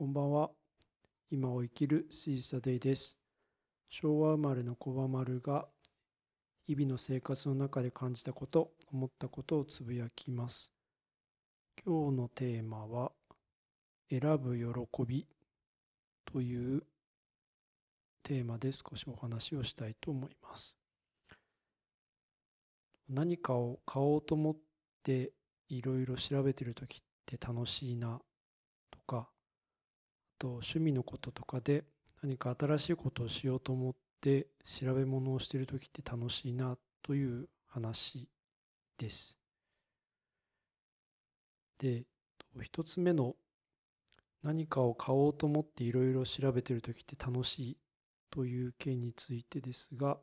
こんばんは。今を生きるシーサデイです。昭和生まれの小葉丸が日々の生活の中で感じたこと、思ったことをつぶやきます。今日のテーマは、選ぶ喜びというテーマで少しお話をしたいと思います。何かを買おうと思っていろいろ調べてる時って楽しいなとか、と趣味のこととかで何か新しいことをしようと思って調べ物をしている時って楽しいなという話です。で、一つ目の何かを買おうと思っていろいろ調べてる時って楽しいという件についてですが、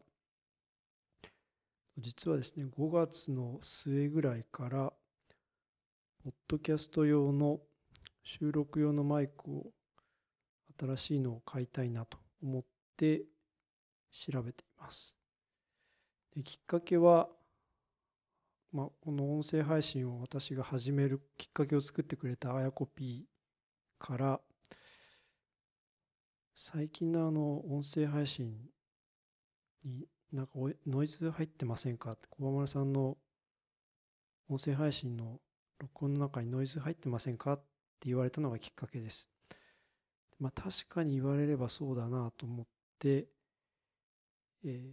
実はですね、5月の末ぐらいから、ポッドキャスト用の収録用のマイクを新しいのを買いたいなと思って調べています。できっかけは、まあ、この音声配信を私が始めるきっかけを作ってくれたあやこ P から、最近のあの音声配信になんかノイズ入ってませんか？って小丸さんの音声配信の録音の中にノイズ入ってませんか？って言われたのがきっかけです。まあ確かに言われればそうだなと思って、えー、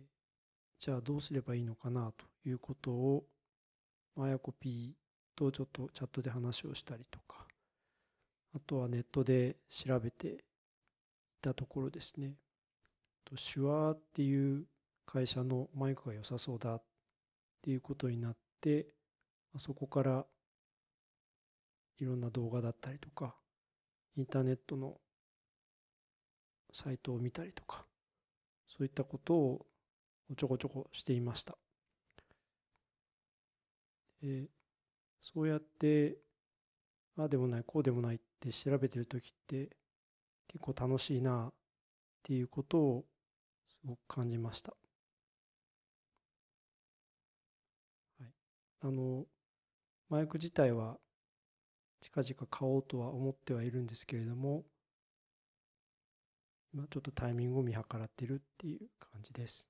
じゃあどうすればいいのかなということを、あやこ P とちょっとチャットで話をしたりとか、あとはネットで調べていたところですね、手話っていう会社のマイクが良さそうだっていうことになって、そこからいろんな動画だったりとか、インターネットのサイトを見たりとか、そういったことをちょこちょこしていました。えそうやって、ああでもない、こうでもないって調べてるときって結構楽しいなっていうことをすごく感じました。はい、あの、マイク自体は近々買おうとは思ってはいるんですけれども、今ちょっとタイミングを見計らってるっていう感じです。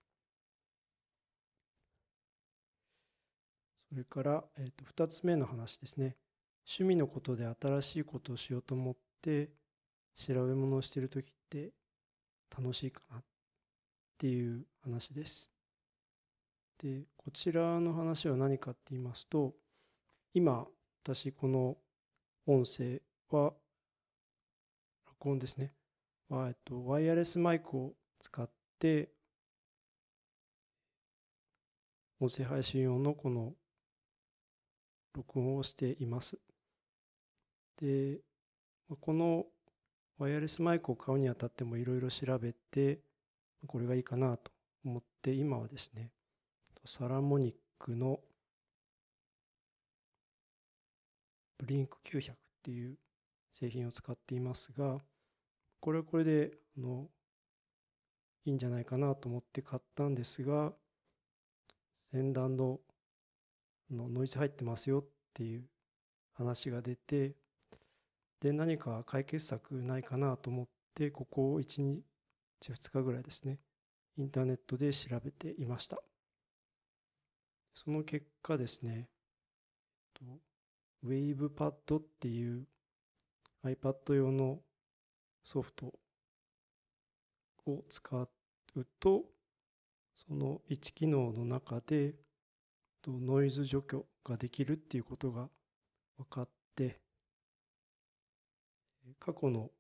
それから、えー、と2つ目の話ですね。趣味のことで新しいことをしようと思って調べ物をしている時って楽しいかなっていう話です。で、こちらの話は何かって言いますと、今私この音声は録音ですね。は、えっと、ワイヤレスマイクを使って音声配信用のこの録音をしています。で、このワイヤレスマイクを買うにあたってもいろいろ調べて、これがいいかなと思って、今はですね、サラモニックのブリンク900っていう製品を使っていますが、これはこれであのいいんじゃないかなと思って買ったんですが、先端ののノイズ入ってますよっていう話が出て、で、何か解決策ないかなと思って、ここ1日、2日ぐらいですね、インターネットで調べていました。その結果ですね、WavePad っていう iPad 用のソフトを使うと、その1機能の中でノイズ除去ができるっていうことが分かって、過去の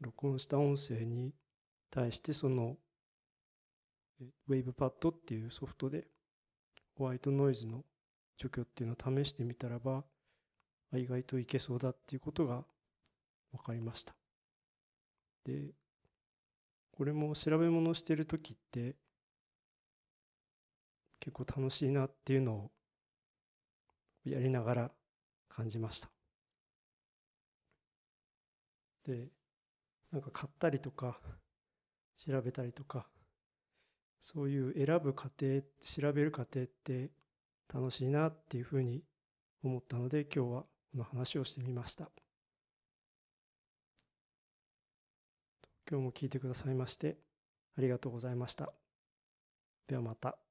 録音した音声に対してその WavePad っていうソフトでホワイトノイズの除去っていうのを試してみたらば意外といけそうだっていうことが分かりました。で、これも調べ物してるときって結構楽しいなっていうのをやりながら感じました。で、なんか買ったりとか調べたりとかそういう選ぶ過程調べる過程って楽しいなっていうふうに思ったので今日はこの話をしてみました。今日も聞いてくださいましてありがとうございました。ではまた。